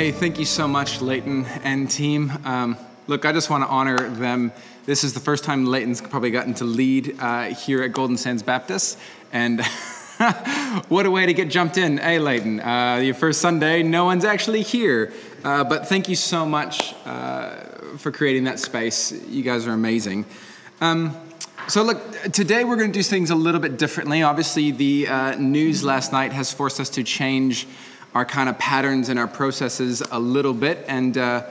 Hey, thank you so much, Leighton and team. Um, look, I just want to honor them. This is the first time Leighton's probably gotten to lead uh, here at Golden Sands Baptist, and what a way to get jumped in, hey, Leighton. Uh, your first Sunday, no one's actually here, uh, but thank you so much uh, for creating that space. You guys are amazing. Um, so, look, today we're going to do things a little bit differently. Obviously, the uh, news last night has forced us to change our kind of patterns and our processes a little bit. And uh,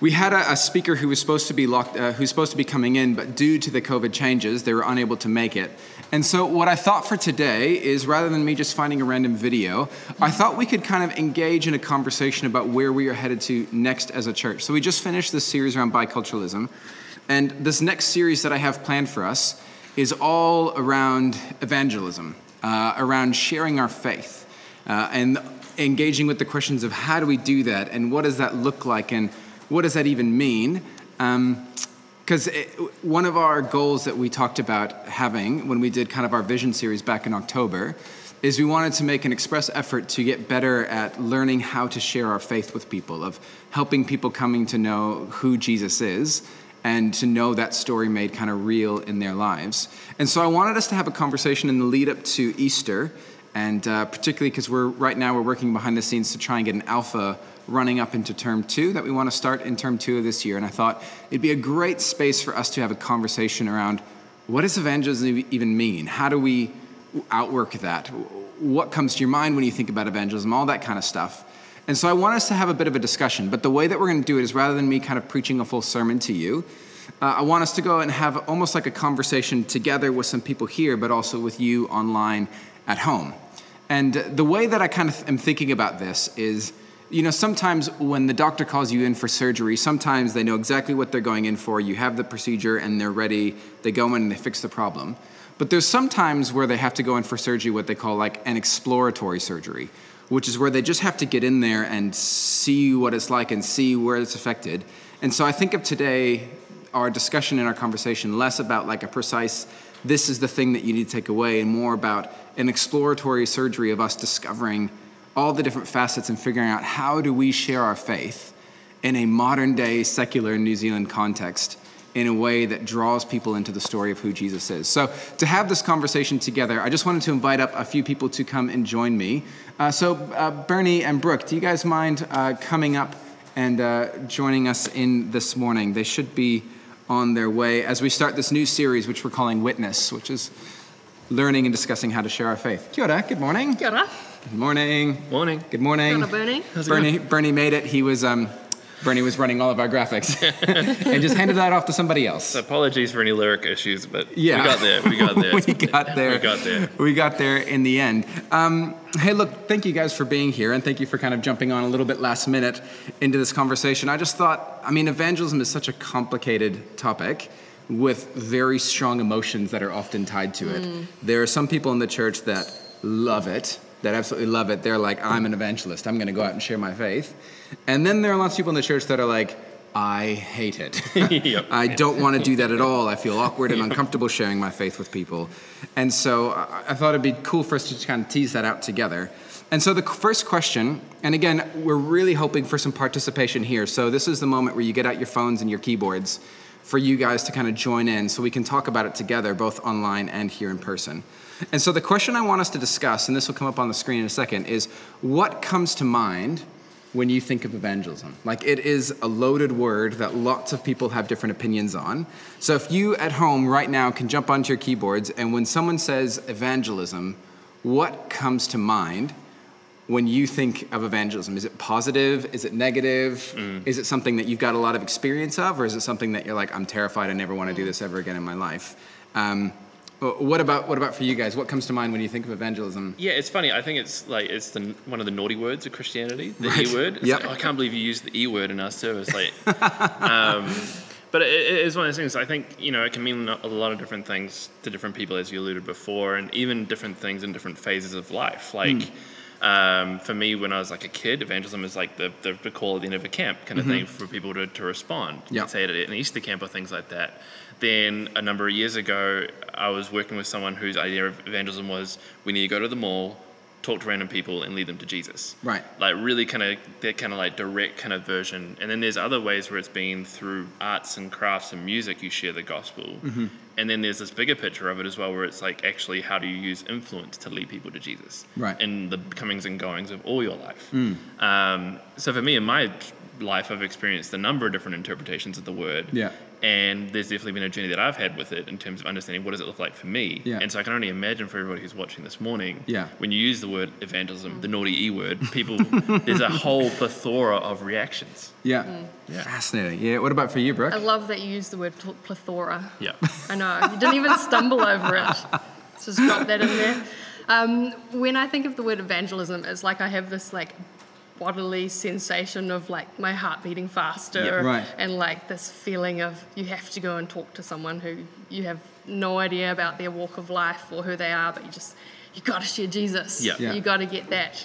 we had a, a, speaker who was supposed to be locked, uh, who's supposed to be coming in, but due to the COVID changes, they were unable to make it. And so, what I thought for today is rather than me just finding a random video, I thought we could kind of engage in a conversation about where we are headed to next as a church. So, we just finished this series around biculturalism. And this next series that I have planned for us is all around evangelism, uh, around sharing our faith, uh, and engaging with the questions of how do we do that, and what does that look like, and what does that even mean? Because um, one of our goals that we talked about having when we did kind of our vision series back in October is we wanted to make an express effort to get better at learning how to share our faith with people, of helping people coming to know who Jesus is and to know that story made kind of real in their lives. And so I wanted us to have a conversation in the lead up to Easter, and uh, particularly because we're right now we're working behind the scenes to try and get an alpha running up into term two that we want to start in term two of this year. And I thought it'd be a great space for us to have a conversation around what does evangelism even mean? How do we outwork that? What comes to your mind when you think about evangelism? All that kind of stuff. And so I want us to have a bit of a discussion, but the way that we're going to do it is rather than me kind of preaching a full sermon to you, uh, I want us to go and have almost like a conversation together with some people here, but also with you online at home. And the way that I kind of am thinking about this is, you know, sometimes when the doctor calls you in for surgery, sometimes they know exactly what they're going in for. You have the procedure and they're ready. They go in and they fix the problem. But there's sometimes where they have to go in for surgery, what they call like an exploratory surgery, which is where they just have to get in there and see what it's like and see where it's affected. And so I think of today, our discussion and our conversation less about like a precise, this is the thing that you need to take away, and more about an exploratory surgery of us discovering all the different facets and figuring out how do we share our faith in a modern day secular New Zealand context in a way that draws people into the story of who Jesus is. So, to have this conversation together, I just wanted to invite up a few people to come and join me. Uh, so, uh, Bernie and Brooke, do you guys mind uh, coming up and uh, joining us in this morning? They should be on their way as we start this new series, which we're calling Witness, which is learning and discussing how to share our faith. Kia ora, good morning. Kia ora. Good morning. Morning. Good morning. Kia ora, Bernie. Bernie, Bernie made it. He was um, Bernie was running all of our graphics and just handed that off to somebody else. Apologies for any lyric issues, but yeah. we got there. We got there. we got there. We got there. We got there in the end. Um, hey, look, thank you guys for being here, and thank you for kind of jumping on a little bit last minute into this conversation. I just thought, I mean, evangelism is such a complicated topic with very strong emotions that are often tied to it. Mm. There are some people in the church that love it, that absolutely love it. They're like, I'm an evangelist. I'm going to go out and share my faith. And then there are lots of people in the church that are like, I hate it. yep. I don't want to do that at all. I feel awkward and uncomfortable sharing my faith with people. And so I thought it'd be cool for us to just kind of tease that out together. And so the first question, and again, we're really hoping for some participation here. So this is the moment where you get out your phones and your keyboards for you guys to kind of join in so we can talk about it together, both online and here in person. And so the question I want us to discuss, and this will come up on the screen in a second, is what comes to mind when you think of evangelism? Like it is a loaded word that lots of people have different opinions on. So if you at home right now can jump onto your keyboards and when someone says evangelism, what comes to mind? When you think of evangelism? Is it positive? Is it negative? Mm. Is it something that you've got a lot of experience of, or is it something that you're like, I'm terrified, I never want to do this ever again in my life? Um, what about what about for you guys? What comes to mind when you think of evangelism? Yeah, it's funny. I think it's like it's the one of the naughty words of Christianity, the right. e word. Yeah, like, oh, I can't believe you used the e word in our service. Like, um, but it, it is one of those things. I think you know it can mean a lot of different things to different people, as you alluded before, and even different things in different phases of life. Like. Mm um, for me, when I was like a kid, evangelism is like the, the, the call at the end of a camp kind of mm-hmm. thing for people to, to respond. Yeah. Say it at an Easter camp or things like that. Then a number of years ago, I was working with someone whose idea of evangelism was we need to go to the mall, talk to random people and lead them to Jesus. Right. Like really kind of that kind of like direct kind of version. And then there's other ways where it's been through arts and crafts and music you share the gospel. Mm-hmm. And then there's this bigger picture of it as well where it's like actually how do you use influence to lead people to Jesus? Right. Mm. In the comings and goings of all your life. Um, so for me in my life I've experienced a number of different interpretations of the word. Yeah. And there's definitely been a journey that I've had with it in terms of understanding what does it look like for me. Yeah. And so I can only imagine for everybody who's watching this morning, Yeah. when you use the word evangelism, the naughty E word, people, there's a whole plethora of reactions. Yeah. Yeah. Fascinating. Yeah. What about for you, Brooke? I love that you used the word pl- plethora. Yeah. I know. You didn't even stumble over it. Just drop that in there. Um, when I think of the word evangelism, it's like I have this like bodily sensation of like my heart beating faster Yeah, right. and like this feeling of you have to go and talk to someone who you have no idea about their walk of life or who they are, but you just you got to share Jesus. Yeah. Yeah. You got to get that.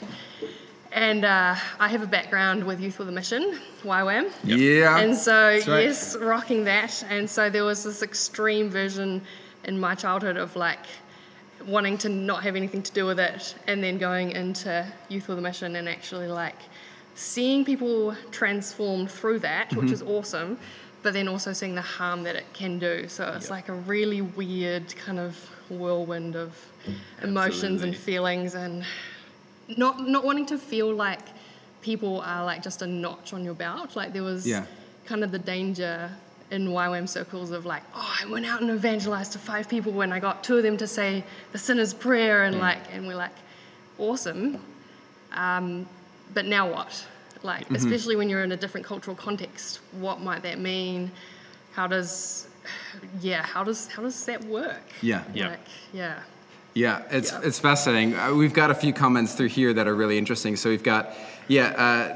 And uh, I have a background with Youth with a Mission, YWAM. Yeah. And so, right. yes, rocking that. And so there was this extreme version in my childhood of like wanting to not have anything to do with it and then going into Youth with a Mission and actually like seeing people transform through that, which Mm-hmm. is awesome, but then also seeing the harm that it can do. So it's Yeah. like a really weird kind of whirlwind of emotions and feelings and not not wanting to feel like people are like just a notch on your belt. Like there was Yeah. kind of the danger in YWAM circles of like, oh, I went out and evangelized to five people when I got two of them to say the sinner's prayer and like, and we're like, awesome. Um, but now what? Like, Mm-hmm. especially when you're in a different cultural context, what might that mean? How does, yeah, how does how does that work? Yeah. Yeah. Like, yeah. Yeah, it's Yeah. it's fascinating. Uh, we've got a few comments through here that are really interesting. So we've got, yeah,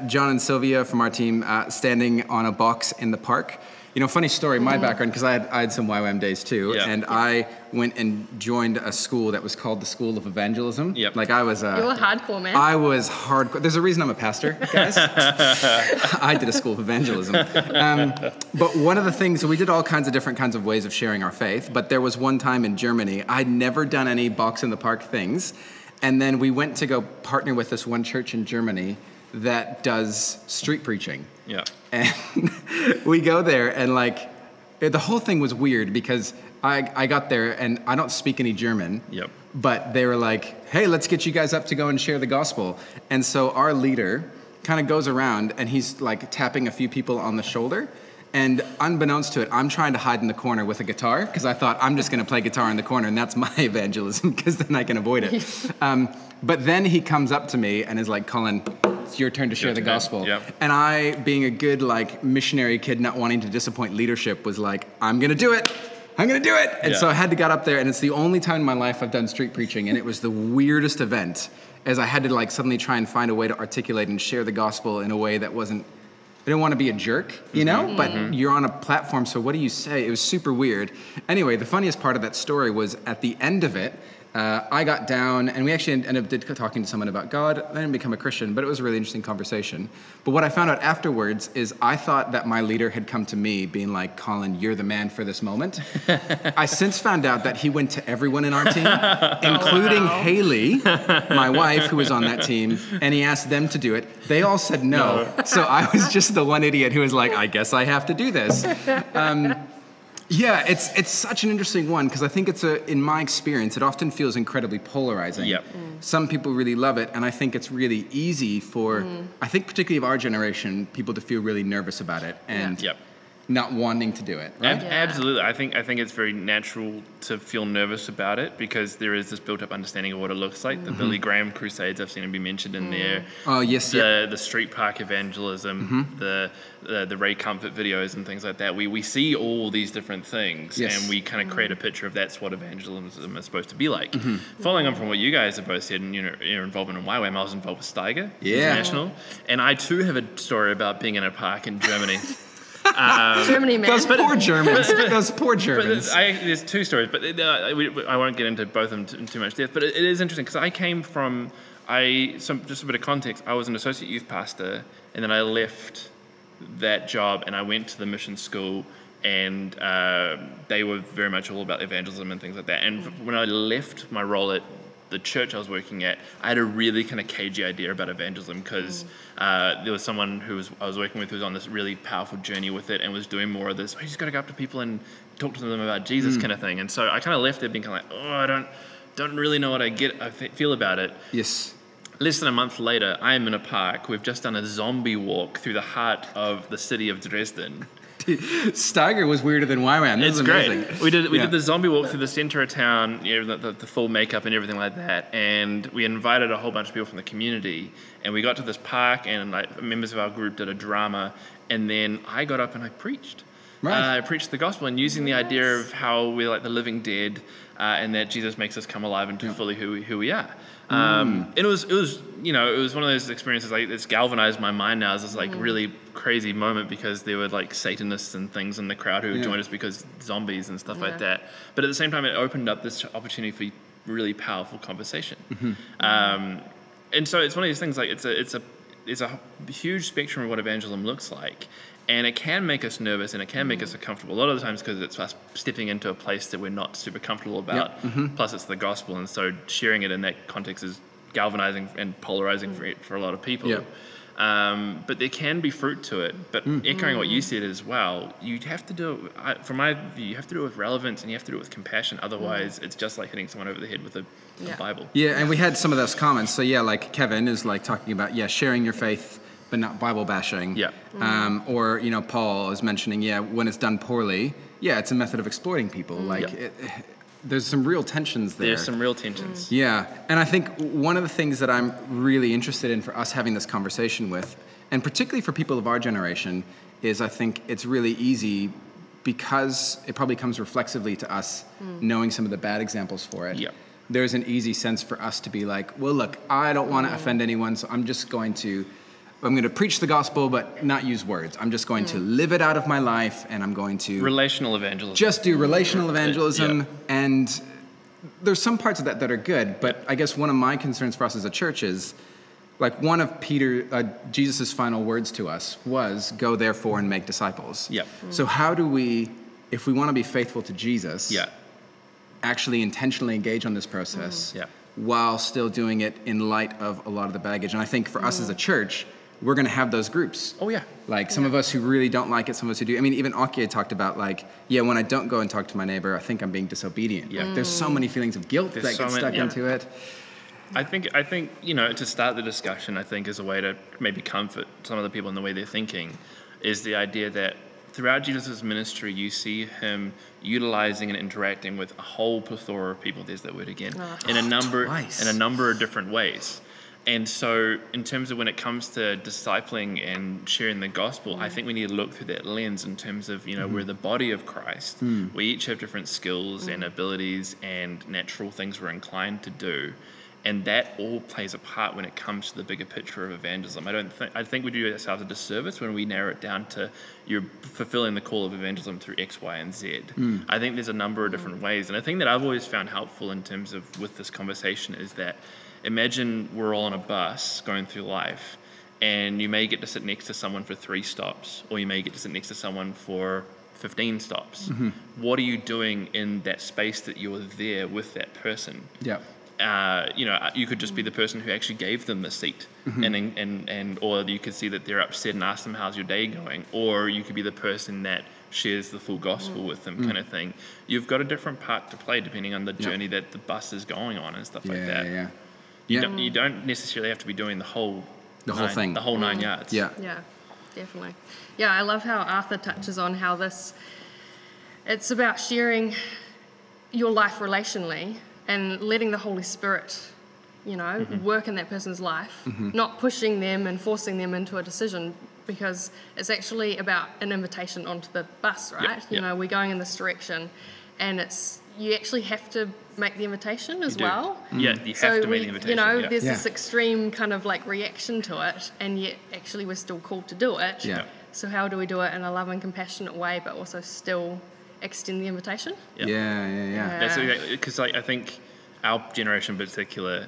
uh, John and Sylvia from our team uh, standing on a box in the park. You know, funny story. My background, because I had I had some YWAM days too, Yeah. and I went and joined a school that was called the School of Evangelism. Yep. Like I was. a. You're hardcore, man. I was hardcore. There's a reason I'm a pastor, guys. I did a school of evangelism. Um, but one of the things, so we did all kinds of different kinds of ways of sharing our faith. But there was one time in Germany, I'd never done any box in the park things. And then we went to go partner with this one church in Germany that does street preaching. Yeah. And we go there, and like, the whole thing was weird because I, I got there and I don't speak any German. Yep. But they were like, hey, let's get you guys up to go and share the gospel. And so our leader kind of goes around and he's like tapping a few people on the shoulder. And unbeknownst to it, I'm trying to hide in the corner with a guitar because I thought I'm just going to play guitar in the corner and that's my evangelism because then I can avoid it. um, but then he comes up to me and is like, Colin, it's your turn to share the gospel. Yep. And I, being a good like missionary kid, not wanting to disappoint leadership, was like, I'm gonna do it. I'm gonna do it. And Yeah. so I had to get up there, and it's the only time in my life I've done street preaching, and it was the weirdest event, as I had to like suddenly try and find a way to articulate and share the gospel in a way that wasn't. I didn't want to be a jerk, you know, mm-hmm. but mm-hmm. you're on a platform, so what do you say? It was super weird. Anyway, the funniest part of that story was at the end of it, uh, I got down, and we actually ended up did, talking to someone about God. I didn't become a Christian, but it was a really interesting conversation. But what I found out afterwards is I thought that my leader had come to me, being like, "Colin, you're the man for this moment." I since found out that he went to everyone in our team, including wow. Haley, my wife, who was on that team, and he asked them to do it. They all said no. So I was just the one idiot who was like, "I guess I have to do this." Um, yeah, it's it's such an interesting one because I think it's a in my experience it often feels incredibly polarizing. Yep. Mm. Some people really love it, and I think it's really easy for mm. I think particularly of our generation people to feel really nervous about it and Yep. Not wanting to do it. Right? Ab- Yeah. Absolutely. I think I think it's very natural to feel nervous about it because there is this built-up understanding of what it looks like. The Billy mm-hmm. Graham Crusades I've seen him be mentioned in there. Mm. Oh yes, yeah. The the street park evangelism, mm-hmm. the, the the Ray Comfort videos and things like that. We we see all these different things Yes. and we kind of create a picture of that's what evangelism is supposed to be like. Mm-hmm. Following on from what you guys have both said and you know your involvement in YWAM, I was involved with Steiger Yeah. International, and I too have a story about being in a park in Germany. um, Germany, man. Those poor Germans. Those poor but Germans. there's, I, there's two stories, but uh, we, I won't get into both of them in too much depth. But it, it is interesting because I came from, I some just a bit of context. I was an associate youth pastor, and then I left that job and I went to the mission school, and uh, they were very much all about evangelism and things like that. And when I left my role at the church I was working at, I had a really kind of cagey idea about evangelism because uh, there was someone who was I was working with who was on this really powerful journey with it and was doing more of this. Oh, you just got to go up to people and talk to them about Jesus kind of thing. And so I kind of left there being kind of like, oh, I don't don't really know what I get I fe- feel about it. Yes. Less than a month later, I am in a park. We've just done a zombie walk through the heart of the city of Dresden. Steiger was weirder than YWAM. It's is great. We did we Yeah. did the zombie walk through the center of town, you know, the, the, the full makeup and everything like that, and we invited a whole bunch of people from the community. And we got to this park, and like members of our group did a drama, and then I got up and I preached. Right. Uh, I preached the gospel and using the idea of how we're like the living dead, uh, and that Jesus makes us come alive into fully who we, who we are. Um, and it was it was you know it was one of those experiences like it's galvanized my mind now as this like really crazy moment because there were like Satanists and things in the crowd who Yeah. joined us because zombies and stuff Yeah. like that. But at the same time, it opened up this opportunity for really powerful conversation. Mm-hmm. Um, and so it's one of these things like it's a it's a it's a huge spectrum of what evangelism looks like. And it can make us nervous and it can make us mm. uncomfortable a lot of the times because it's us stepping into a place that we're not super comfortable about. Mm-hmm. Plus, it's the gospel, and so sharing it in that context is galvanizing and polarizing for, for a lot of people. Yeah. Um, but there can be fruit to it. But mm. echoing what you mm. said as well, you have to do it, I, from my view, you have to do it with relevance and you have to do it with compassion. Otherwise, it's just like hitting someone over the head with a, Yeah. a Bible. Yeah, and we had some of those comments. So yeah, like Kevin is like talking about yeah, sharing your faith, but not Bible bashing. Yeah. Mm-hmm. Um, or you know, Paul is mentioning yeah, when it's done poorly, yeah, it's a method of exploiting people. Mm-hmm. Like Yeah. it, there's some real tensions there. There's some real tensions. Mm. Yeah, and I think one of the things that I'm really interested in for us having this conversation with, and particularly for people of our generation, is I think it's really easy because it probably comes reflexively to us mm. knowing some of the bad examples for it. Yeah. There's an easy sense for us to be like, well, look, I don't want to offend anyone, so I'm just going to. I'm going to preach the gospel, but not use words. I'm just going to live it out of my life, and I'm going to Relational evangelism. just do relational Yeah. and there's some parts of that that are good but i guess one of my concerns for us as a church is like one of peter uh, jesus' final words to us was go therefore and make disciples Yeah. so how do we if we want to be faithful to jesus yeah. Actually intentionally engage on this process mm-hmm. Yeah. while still doing it in light of a lot of the baggage and i think for us as a mm. church we're going to have those groups Oh, yeah. like some of us who really don't like it, some of us who do. I mean, even Aki had talked about like, yeah, when I don't go and talk to my neighbor, I think I'm being disobedient. Yeah. Like, there's so mm. many feelings of guilt There's that so get many- stuck yeah. into it. I think I think you know to start the discussion, I think is a way to maybe comfort some of the people in the way they're thinking, is the idea that throughout Jesus' ministry, you see him utilizing and interacting with a whole plethora of people. There's that word again, uh-huh. in a number Twice. in a number of different ways. And so, in terms of when it comes to discipling and sharing the gospel, I mm. think we need to look through that lens in terms of, you know, we're mm-hmm. the body of Christ. Mm. We each have different skills and mm. abilities and natural things we're inclined to do. And that all plays a part when it comes to the bigger picture of evangelism. I don't think I think we do ourselves a disservice when we narrow it down to you're fulfilling the call of evangelism through X, Y, and Z. Hmm. I think there's a number of different ways. And a thing that I've always found helpful in terms of with this conversation is that imagine we're all on a bus going through life and you may get to sit next to someone for three stops or you may get to sit next to someone for 15 stops mm-hmm. what are you doing in that space that you're there with that person Yeah. Uh, you know, you could just be the person who actually gave them the seat, mm-hmm. and, and and or you could see that they're upset and ask them how's your day going, or you could be the person that shares the full gospel with them, mm. kind of thing. You've got a different part to play depending on the Yeah. journey that the bus is going on and stuff Yeah, like that. yeah, yeah. You, Yeah. don't, you don't necessarily have to be doing the whole The whole nine- thing. the whole nine mm. yards. Yeah. Yeah, definitely. Yeah, I love how Arthur touches on how this it's about sharing your life relationally and letting the Holy Spirit, you know, mm-hmm. work in that person's life, mm-hmm. not pushing them and forcing them into a decision because it's actually about an invitation onto the bus, right? You yep. know, we're going in this direction and it's you actually have to make the invitation as well. Mm-hmm. Yeah, you have So to make we, the invitation. you know, yeah. there's Yeah. this extreme kind of like reaction to it, and yet actually we're still called to do it. Yeah. So how do we do it in a loving, compassionate way, but also still extend the invitation? Yeah, Yeah. yeah, yeah. That's Yeah. because like, I think our generation in particular,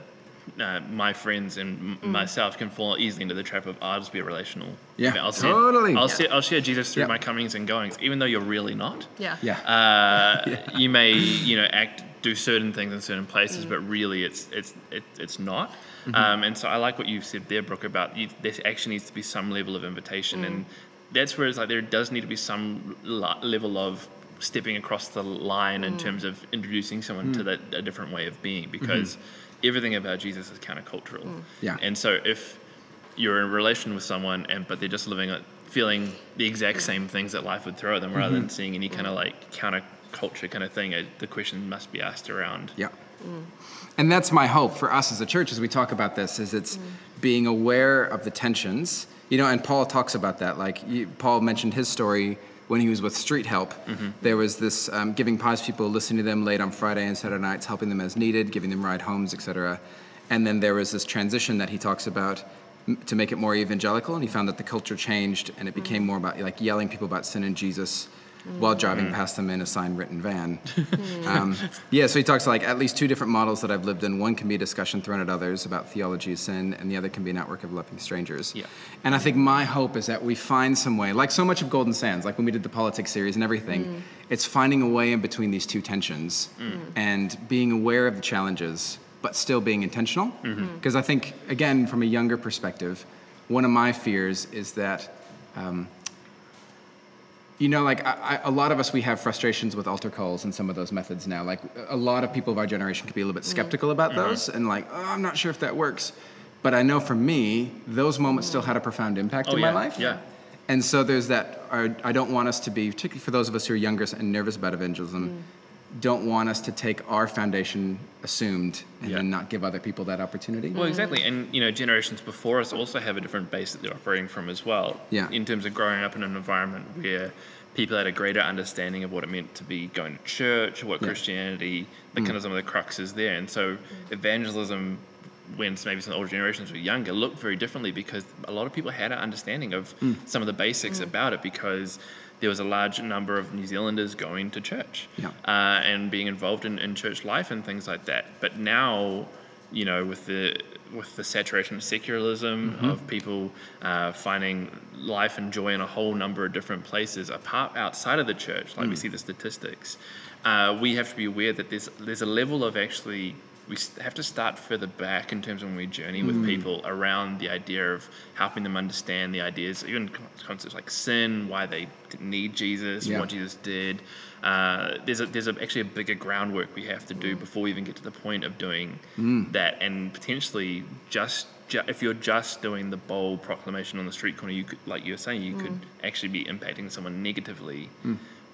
uh, my friends and m- Mm. myself can fall easily into the trap of I'll just be relational. Yeah, I'll share, totally. I'll, Yeah. share, I'll share Jesus through Yeah. my comings and goings, even though you're really not. Yeah. Yeah. Uh, You may, you know, act do certain things in certain places, but really it's it's it, it's not. Um, and so I like what you've said there, Brooke, about you, there actually needs to be some level of invitation, and that's where it's like there does need to be some la- level of stepping across the line in mm. terms of introducing someone to mm. that a different way of being, because mm-hmm. everything about Jesus is countercultural. Mm. Yeah. And so if you're in a relation with someone and but they're just living it feeling the exact same things that life would throw at them rather than mm-hmm. seeing any kind of like counterculture kind of thing uh, the question must be asked around Yeah. And that's my hope for us as a church as we talk about this is it's being aware of the tensions. You know, and Paul talks about that. Like you, Paul mentioned his story when he was with Street Help. There was this um, giving pies people, listening to them late on Friday and Saturday nights, helping them as needed, giving them ride homes, etc. And then there was this transition that he talks about to make it more evangelical, and he found that the culture changed and it became more about like yelling people about sin and Jesus while driving past them in a sign written van. um, yeah, so he talks like at least two different models that I've lived in. One can be a discussion thrown at others about theology of sin, and the other can be a network of loving strangers. Yeah. And I think my hope is that we find some way, like so much of Golden Sands, like when we did the politics series and everything, it's finding a way in between these two tensions and being aware of the challenges, but still being intentional. Because I think, again, from a younger perspective, one of my fears is that. Um, you know, like I, I, a lot of us, we have frustrations with altar calls and some of those methods now. Like a lot of people of our generation could be a little bit mm-hmm. skeptical about mm-hmm. those and like, oh, I'm not sure if that works. But I know for me, those moments still mm. had a profound impact Oh, in yeah, my life. yeah. And so there's that. I I don't want us to be, particularly for those of us who are younger and nervous about evangelism, mm. Don't want us to take our foundation assumed and Yeah. then not give other people that opportunity. Well, exactly, and you know, generations before us also have a different base that they're operating from as well. Yeah. In terms of growing up in an environment where people had a greater understanding of what it meant to be going to church, what Yeah. Christianity, the mm. kind of some of the cruxes there, and so evangelism. When maybe some older generations were younger, looked very differently because a lot of people had an understanding of mm. some of the basics mm. about it because there was a large number of New Zealanders going to church Yeah. uh, and being involved in, in church life and things like that. But now, you know, with the with the saturation of secularism, of people uh, finding life and joy in a whole number of different places apart outside of the church, like we see the statistics, uh, we have to be aware that there's there's a level of actually we have to start further back in terms of when we journey with hmm. people around the idea of helping them understand the ideas, even concepts like sin, why they need Jesus, Yeah. what Jesus did. Uh, there's a, there's a, actually a bigger groundwork we have to do before we even get to the point of doing hmm. that, and potentially just. ju- If you're just doing the bold proclamation on the street corner, you could, like you were saying, you could hmm. actually be impacting someone negatively.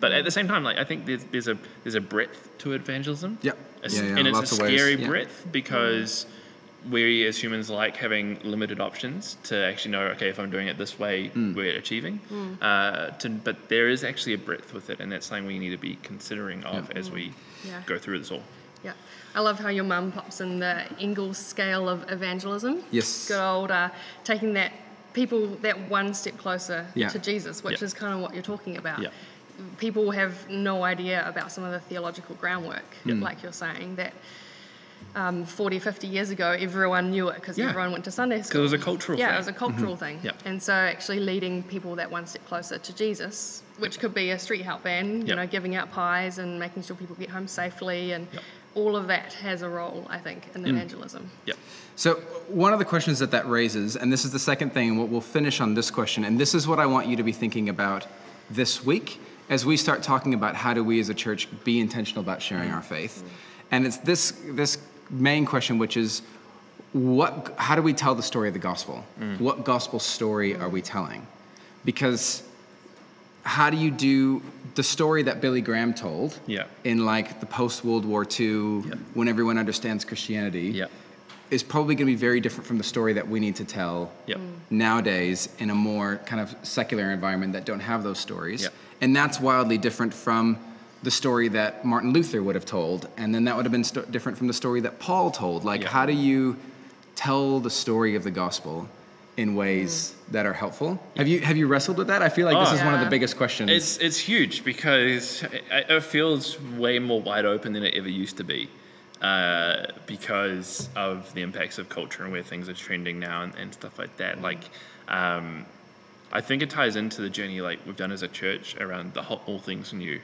But at the same time, like I think there's there's a there's a breadth to evangelism. Yep. A s- Yeah, yeah, and it's lots a of ways, scary yeah. breadth because we as humans like having limited options to actually know okay if i'm doing it this way Hmm. we're achieving uh, to, but there is actually a breadth with it and that's something we need to be considering of as we Yeah. go through this all Yeah. I love how your mum pops in the Engel scale of evangelism. Yes. Good old uh, taking that people that one step closer Yeah. to Jesus, which Yeah. is kind of what you're talking about. Yeah. People have no idea about some of the theological groundwork, like you're saying, that um, 40, 50 years ago, everyone knew it because Yeah. everyone went to Sunday because school. it was a cultural yeah, thing it was a cultural thing. Yeah. And so actually leading people that one step closer to Jesus, which could be a street help van, you Yep. know, giving out pies and making sure people get home safely and Yep. all of that has a role, I think, in evangelism. yeah So, one of the questions that that raises, and this is the second thing, and we'll- we'll finish on this question, and this is what I want you to be thinking about this week as we start talking about how do we as a church be intentional about sharing our faith. And it's this, this main question, which is what, how do we tell the story of the gospel? Mm. What gospel story are we telling? Because how do you do the story that Billy Graham told Yeah. in like the post World War II, Yeah. when everyone understands Christianity? yeah is probably going to be very different from the story that we need to tell yeah mm. nowadays in a more kind of secular environment that don't have those stories. Yeah. And that's wildly different from the story that Martin Luther would have told. And then that would have been sto- different from the story that Paul told. Like, Yeah. how do you tell the story of the gospel in ways mm. that are helpful? Have you have you wrestled with that? I feel like this Oh. is one of the biggest questions. It's it's huge because it, it feels way more wide open than it ever used to be, uh, because of the impacts of culture and where things are trending now and, and stuff like that. Like, um, I think it ties into the journey like we've done as a church around the whole, all things new.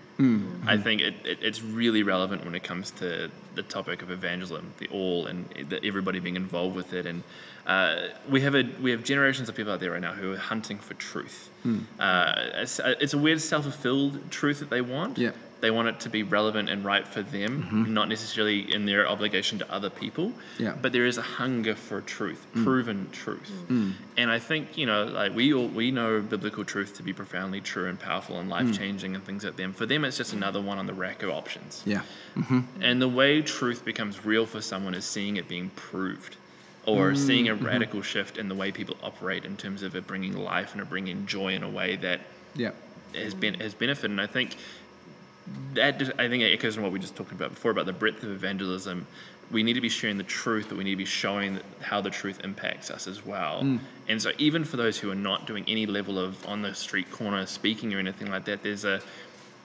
I think it, it, it's really relevant when it comes to the topic of evangelism, the all, and the, everybody being involved with it. And uh, we have a we have generations of people out there right now who are hunting for truth. Uh, it's, it's a weird self-fulfilled truth that they want. Yeah. They want it to be relevant and right for them, mm-hmm. not necessarily in their obligation to other people. Yeah. But there is a hunger for truth, mm. proven truth. Mm. Mm. And I think, you know, like we all we know biblical truth to be profoundly true and powerful and life changing and things like them. For them it's just another one on the rack of options. Yeah. Mm-hmm. And the way truth becomes real for someone is seeing it being proved or seeing a mm-hmm. radical shift in the way people operate in terms of it bringing life and it bringing joy in a way that Yeah. has been has benefited. And I think that just, I think it echoes on what we just talked about before about the breadth of evangelism. We need to be sharing the truth, but we need to be showing how the truth impacts us as well. Hmm. And so, even for those who are not doing any level of on the street corner speaking or anything like that, there's a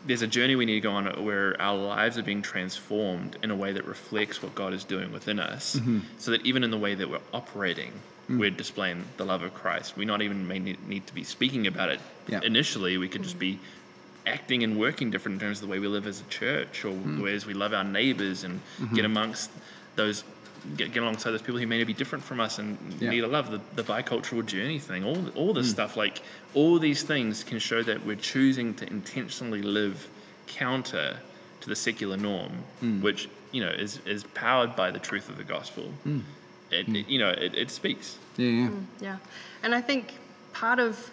there's a journey we need to go on where our lives are being transformed in a way that reflects what God is doing within us, mm-hmm. so that even in the way that we're operating, hmm. we're displaying the love of Christ. We not even may need, need to be speaking about it Yeah. initially. We could just mm-hmm. be acting and working different in terms of the way we live as a church, or Hmm. the ways we love our neighbors and Mm-hmm. get amongst those. Get, get alongside those people who may be different from us and Yeah. need a love the, the bicultural journey thing all all this hmm. stuff like all these things can show that we're choosing to intentionally live counter to the secular norm hmm. which you know is is powered by the truth of the gospel hmm. it, it- you know it, it speaks Yeah. Yeah. Yeah. And I think part of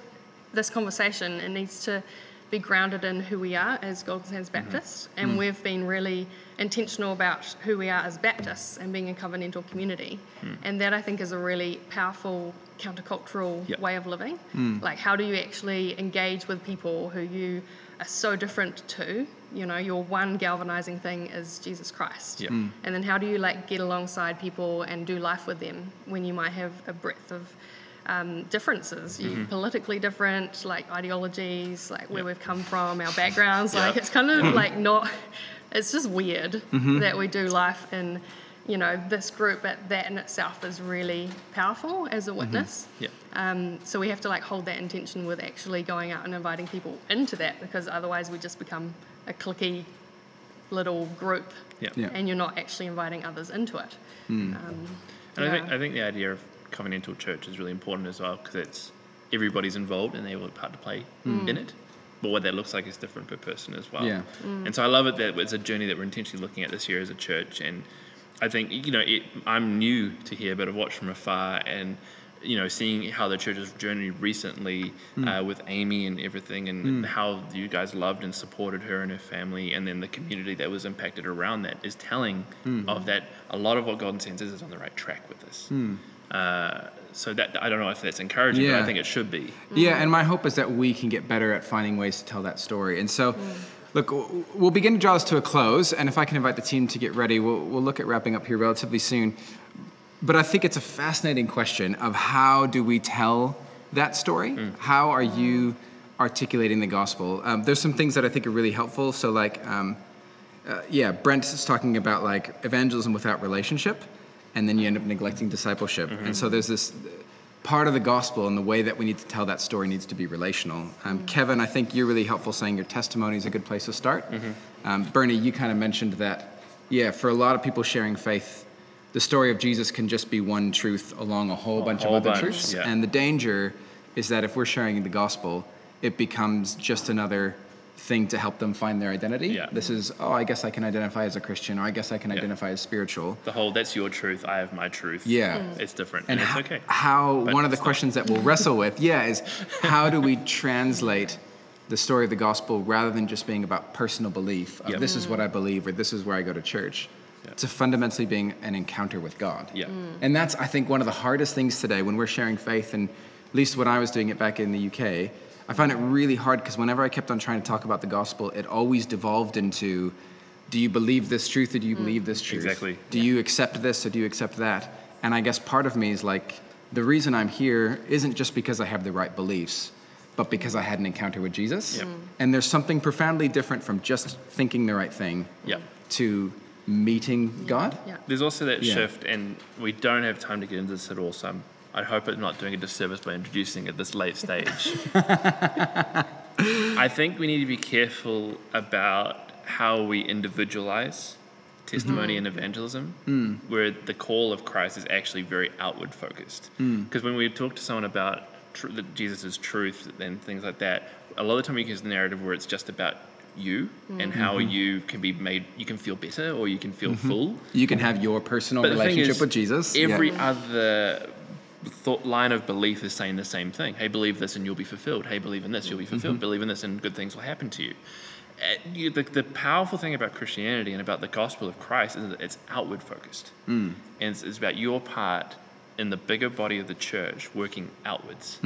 this conversation, it needs to be grounded in who we are as Golden Sands mm-hmm. Baptists. And mm. we've been really intentional about who we are as Baptists and being a covenantal community. Mm. And that I think is a really powerful countercultural Yep. way of living. Mm. Like, how do you actually engage with people who you are so different to? You know, your one galvanizing thing is Jesus Christ. Yep. And then how do you like get alongside people and do life with them when you might have a breadth of um, differences, you politically different, like ideologies, like where Yep. we've come from, our backgrounds. Like Yep. it's kind of like not. It's just weird that we do life in, you know, this group, but that in itself is really powerful as a witness. yeah Um, so we have to like hold that intention with actually going out and inviting people into that because otherwise we just become a clicky little group yeah Yeah. and you're not actually inviting others into it. Um, And I think. I think the idea of covenantal church is really important as well because it's everybody's involved and they have a part to play hmm. in it. But what that looks like is different per person as well. Yeah. Hmm. And so I love it that it's a journey that we're intentionally looking at this year as a church. And I think you know it, I'm new to here, but I've watched from afar and you know seeing how the church's journey recently hmm. uh, with Amy and everything, and how you guys loved and supported her and her family, and then the community that was impacted around that is telling of that a lot of what Golden Sands is is on the right track with this. Uh, so that I don't know if that's encouraging, but I think it should be. Yeah, and my hope is that we can get better at finding ways to tell that story. And so, look, we'll begin to draw this to a close. And if I can invite the team to get ready, we'll, we'll look at wrapping up here relatively soon. But I think it's a fascinating question of how do we tell that story? How are you articulating the gospel? Um, there's some things that I think are really helpful. So, like, um, uh, yeah, Brent is talking about like evangelism without relationship, and then you end up neglecting discipleship. And so there's this part of the gospel and the way that we need to tell that story needs to be relational. Um, Kevin, I think you're really helpful saying your testimony is a good place to start. Um, Bernie, you kind of mentioned that, yeah, for a lot of people sharing faith, the story of Jesus can just be one truth along a whole bunch whole of other bunch, truths. yeah. And the danger is that if we're sharing the gospel, it becomes just another thing to help them find their identity. Yeah. This is, oh, I guess I can identify as a Christian, or I guess I can Yeah. identify as spiritual. The whole that's your truth, I have my truth. Yeah. Mm. It's different. And And, how, it's okay. how But one of the it's not. questions that we'll wrestle with, yeah, is how do we translate the story of the gospel rather than just being about personal belief of Yep. this is what I mm. believe or this is where I go to church Yeah. to fundamentally being an encounter with God. Yeah. Mm. And that's, I think, one of the hardest things today when we're sharing faith, and at least when I was doing it back in the UK, I found it really hard because whenever I kept on trying to talk about the gospel, it always devolved into do you believe this truth or do you mm. believe this truth? Exactly. Do you accept this or do you accept that? And I guess part of me is like, the reason I'm here isn't just because I have the right beliefs, but because I had an encounter with Jesus. Yep. Mm. And there's something profoundly different from just thinking the right thing Yeah. to meeting God. Yeah. There's also that Yeah. shift, and we don't have time to get into this at all, so I'm I hope I'm not doing a disservice by introducing at this late stage. I think we need to be careful about how we individualize testimony mm-hmm. and evangelism, mm. where the call of Christ is actually very outward focused. Mm. Because when we talk to someone about tr- Jesus' truth and things like that, a lot of the time you use the narrative where it's just about you mm. and how mm-hmm. you can be made, you can feel better or you can feel mm-hmm. full. You can have your personal But relationship is, with Jesus. Yeah. Every other thought line of belief is saying the same thing. Hey, believe this and you'll be fulfilled. Hey, believe in this, you'll be fulfilled. Mm-hmm. Believe in this and good things will happen to you. Uh, you the, the powerful thing about Christianity and about the gospel of Christ is that it's outward focused. Mm. And it's, it's about your part in the bigger body of the church working outwards.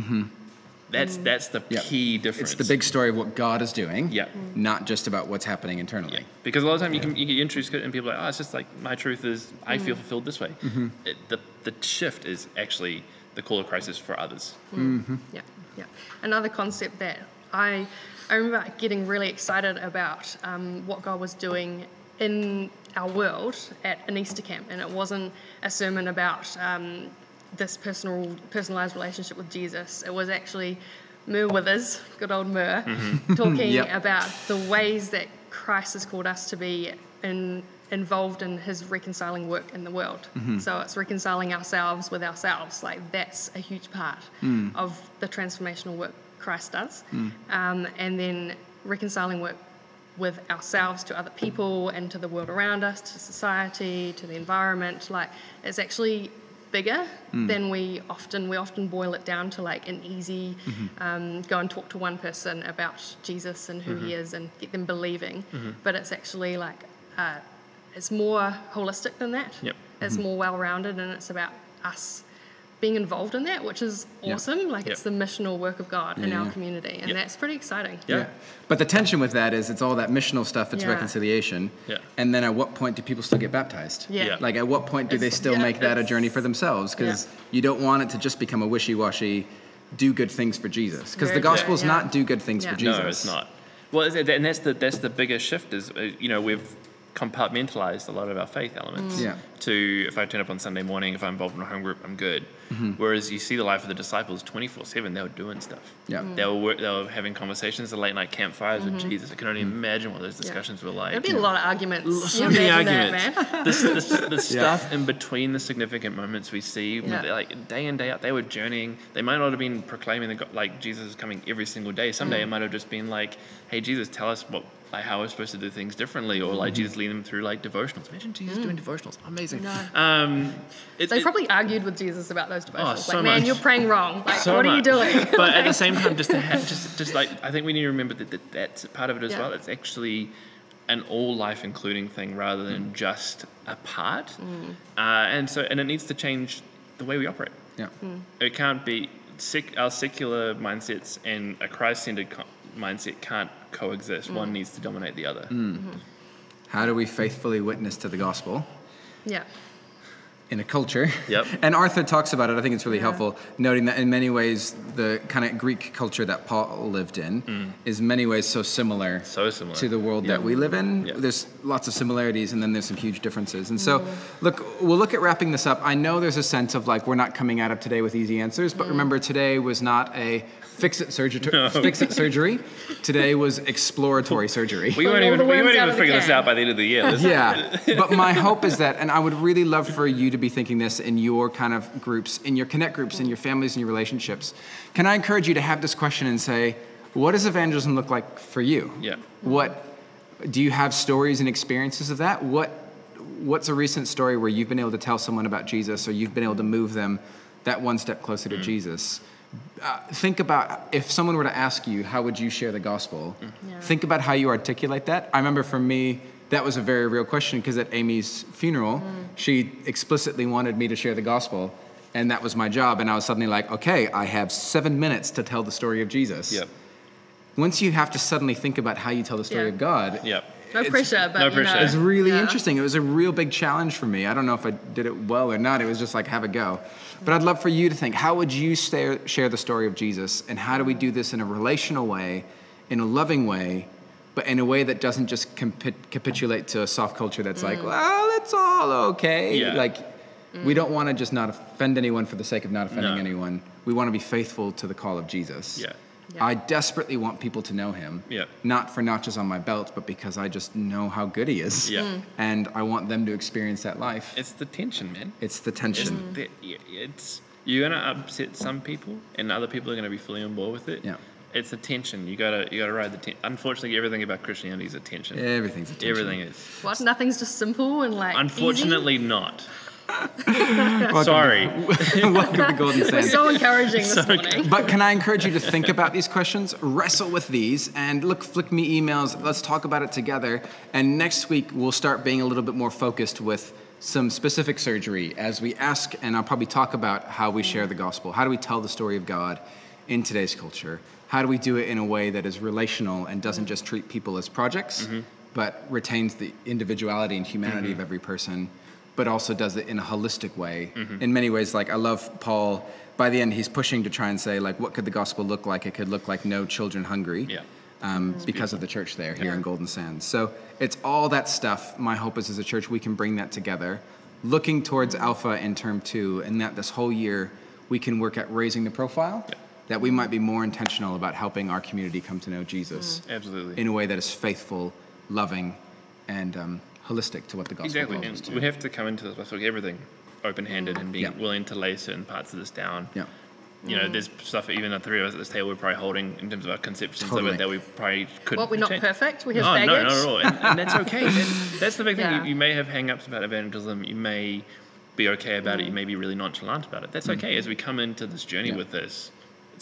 That's, that's the Mm-hmm. Key difference. It's the big story of what God is doing, Yeah. not just about what's happening internally. Yeah, because a lot of time you can you get introduced and people are like, oh, it's just like my truth is I Mm. feel fulfilled this way. Mm-hmm. It, the the shift is actually the call of Christ is for others. Yeah, yeah. Another concept that I I remember getting really excited about um, what God was doing in our world at an Easter camp, and it wasn't a sermon about um, this personal personalized relationship with Jesus. It was actually Mur Withers, good old Mur, talking Yep. about the ways that Christ has called us to be in, involved in his reconciling work in the world. Mm-hmm. So it's reconciling ourselves with ourselves. Like that's a huge part mm. of the transformational work Christ does. Mm. Um, and then reconciling work with ourselves to other people and to the world around us, to society, to the environment. Like it's actually bigger mm. than we often we often boil it down to like an easy mm-hmm. um, go and talk to one person about Jesus and who mm-hmm. he is and get them believing. But it's actually like it's more holistic than that. Yep. It's more well-rounded and it's about us being involved in that, which is Yeah. awesome. Like Yep. it's the missional work of God in our community, and Yep. that's pretty exciting. Yeah. But the tension with that is it's all that missional stuff, it's Yeah. reconciliation. Yeah. And then at what point do people still get baptized? Yeah. Yeah. Like at what point do they still yeah, make that a journey for themselves? Because Yeah. you don't want it to just become a wishy-washy, do good things for Jesus. Because the gospel is yeah. not do good things Yeah. for Jesus. No, it's not. Well, and that's the that's the bigger shift is uh, you know we've compartmentalized a lot of our faith elements. Yeah. To if I turn up on Sunday morning, if I'm involved in a home group, I'm good. Whereas you see the life of the disciples, 24/7, they were doing stuff. Yeah. Mm. They were they were having conversations, at late night campfires with Jesus. I can only imagine what those discussions were like. There'd be a lot of arguments. so many imagine that, arguments. man. the, the, the stuff in between the significant moments we see, Yeah. like day in day out, they were journeying. They might not have been proclaiming that go- like Jesus is coming every single day. Someday Mm. it might have just been like, "Hey Jesus, tell us what like how we're supposed to do things differently," or like Jesus leading them through like devotionals. Imagine Jesus doing devotionals, amazing. Mm. No. Um, it, They it- probably argued with Jesus about those devotionals. Oh, so like, man, you're praying wrong. Like, so what are you doing? but at the same time, just to have, just just like I think we need to remember that, that that's part of it as Yeah. well. It's actually an all life including thing rather than Mm. just a part. Uh, and so and it needs to change the way we operate. Yeah. Mm. It can't be sec- our secular mindsets and a Christ centered mindset can't coexist. Mm. One needs to dominate the other. How do we faithfully witness to the gospel? yeah. In a culture. Yep. And Arthur talks about it. I think it's really Yeah. helpful, noting that in many ways the kind of Greek culture that Paul lived in Mm. is in many ways so similar, So similar. to the world Yeah. that we live in. Yeah. There's lots of similarities, and then there's some huge differences. And Mm. so, look, we'll look at wrapping this up. I know there's a sense of like we're not coming out of today with easy answers, Mm. but remember today was not a fix it surgery. No. Fix it surgery. Today was exploratory surgery. we Pull won't even we worms won't even of figure this out by the end of the year. Yeah but my hope is that and i would really love for you to be thinking this in your kind of groups in your connect groups in your families in your relationships can i encourage you to have this question and say what does evangelism look like for you? Yeah. what do you have stories and experiences of that? What what's a recent story where you've been able to tell someone about jesus or you've been able to move them that one step closer to jesus? Uh, think about if someone were to ask you how would you share the gospel? Yeah. think about how you articulate that. I remember for me that was a very real question because at amy's funeral mm. she explicitly wanted me to share the gospel and that was my job and i was suddenly like okay i have seven minutes to tell the story of jesus Yep. once you have to suddenly think about how you tell the story Yeah. of god Yep. No It's- pressure, but no you pressure. know, it's really yeah. interesting. It was a real big challenge for me. I don't know if I did it well or not. It was just like have a go. But I'd love for you to think: How would you stare, share the story of Jesus, and how do we do this in a relational way, in a loving way, but in a way that doesn't just compi- capitulate to a soft culture that's like, well, it's all okay. Yeah. Like, We don't want to just not offend anyone for the sake of not offending No. anyone. We want to be faithful to the call of Jesus. Yeah. Yeah. I desperately want people to know him. Yeah. Not for notches on my belt, but because I just know how good he is. Yeah. Mm. And I want them to experience that life. It's the tension, man. It's the It's, tension. the, it's you're gonna upset some people, and other people are gonna be fully on board with it. Yeah. It's a tension. You gotta you gotta ride the tension. Unfortunately, everything about Christianity is a tension. Everything's a tension. Everything is. What? Nothing's just simple and like. Unfortunately, not. Welcome- Sorry. Welcome to Golden Easy? We're Sands. so encouraging this morning. But can I encourage you to think about these questions, wrestle with these, and look, flick me emails. Let's talk about it together. And next week, we'll start being a little bit more focused with some specific surgery as we ask, and I'll probably talk about how we share the gospel. How do we tell the story of God in today's culture? How do we do it in a way that is relational and doesn't just treat people as projects, mm-hmm. but retains the individuality and humanity of mm-hmm. every person? but also does it in a holistic way. Mm-hmm. In many ways, like I love Paul. By the end, he's pushing to try and say, like, what could the gospel look like? It could look like no children hungry. Yeah. Um, because of the church there here in Golden Sands. So it's all that stuff. My hope is as a church we can bring that together, looking towards Alpha in term two, and that this whole year we can work at raising the profile. Yeah. That we might be more intentional about helping our community come to know Jesus Absolutely. in a way that is faithful, loving, and um, holistic to what the gospel Exactly. calls And us to. we have to come into this with like everything open-handed and being Yeah. willing to lay certain parts of this down. Yeah. You know, there's stuff even the three of us at this table we're probably holding in terms of our conceptions Totally. of it that we probably could. What, we're not change. perfect? We have No, baggage? no, not at all. And, and that's okay. That- that's the big thing. Yeah. You, you may have hang-ups about evangelism. You may be okay about Mm. it. You may be really nonchalant about it. That's okay. As we come into this journey Yeah. with this,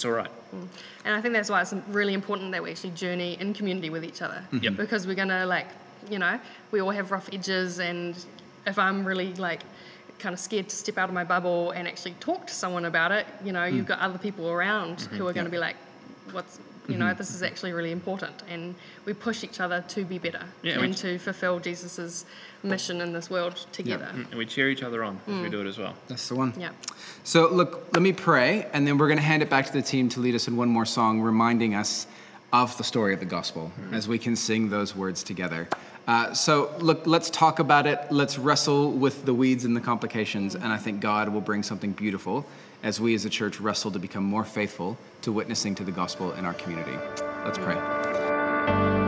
it's all right. Mm. And I think that's why it's really important that we actually journey in community with each other. Mm-hmm. Yep. Because we're gonna like, you know, we all have rough edges, and if I'm really like kind of scared to step out of my bubble and actually talk to someone about it, you know, you've mm. got other people around mm-hmm. who are going to be like, what's you know, this is actually really important, and we push each other to be better Yeah, we- and to fulfill Jesus's mission in this world together. And we cheer each other on as we Mm. do it as well. That's the one. Yeah. So, look, let me pray, and then we're going to hand it back to the team to lead us in one more song, reminding us of the story of the gospel as we can sing those words together. Uh, so, look, let's talk about it. Let's wrestle with the weeds and the complications, and I think God will bring something beautiful as we as a church wrestle to become more faithful to witnessing to the gospel in our community. Let's pray.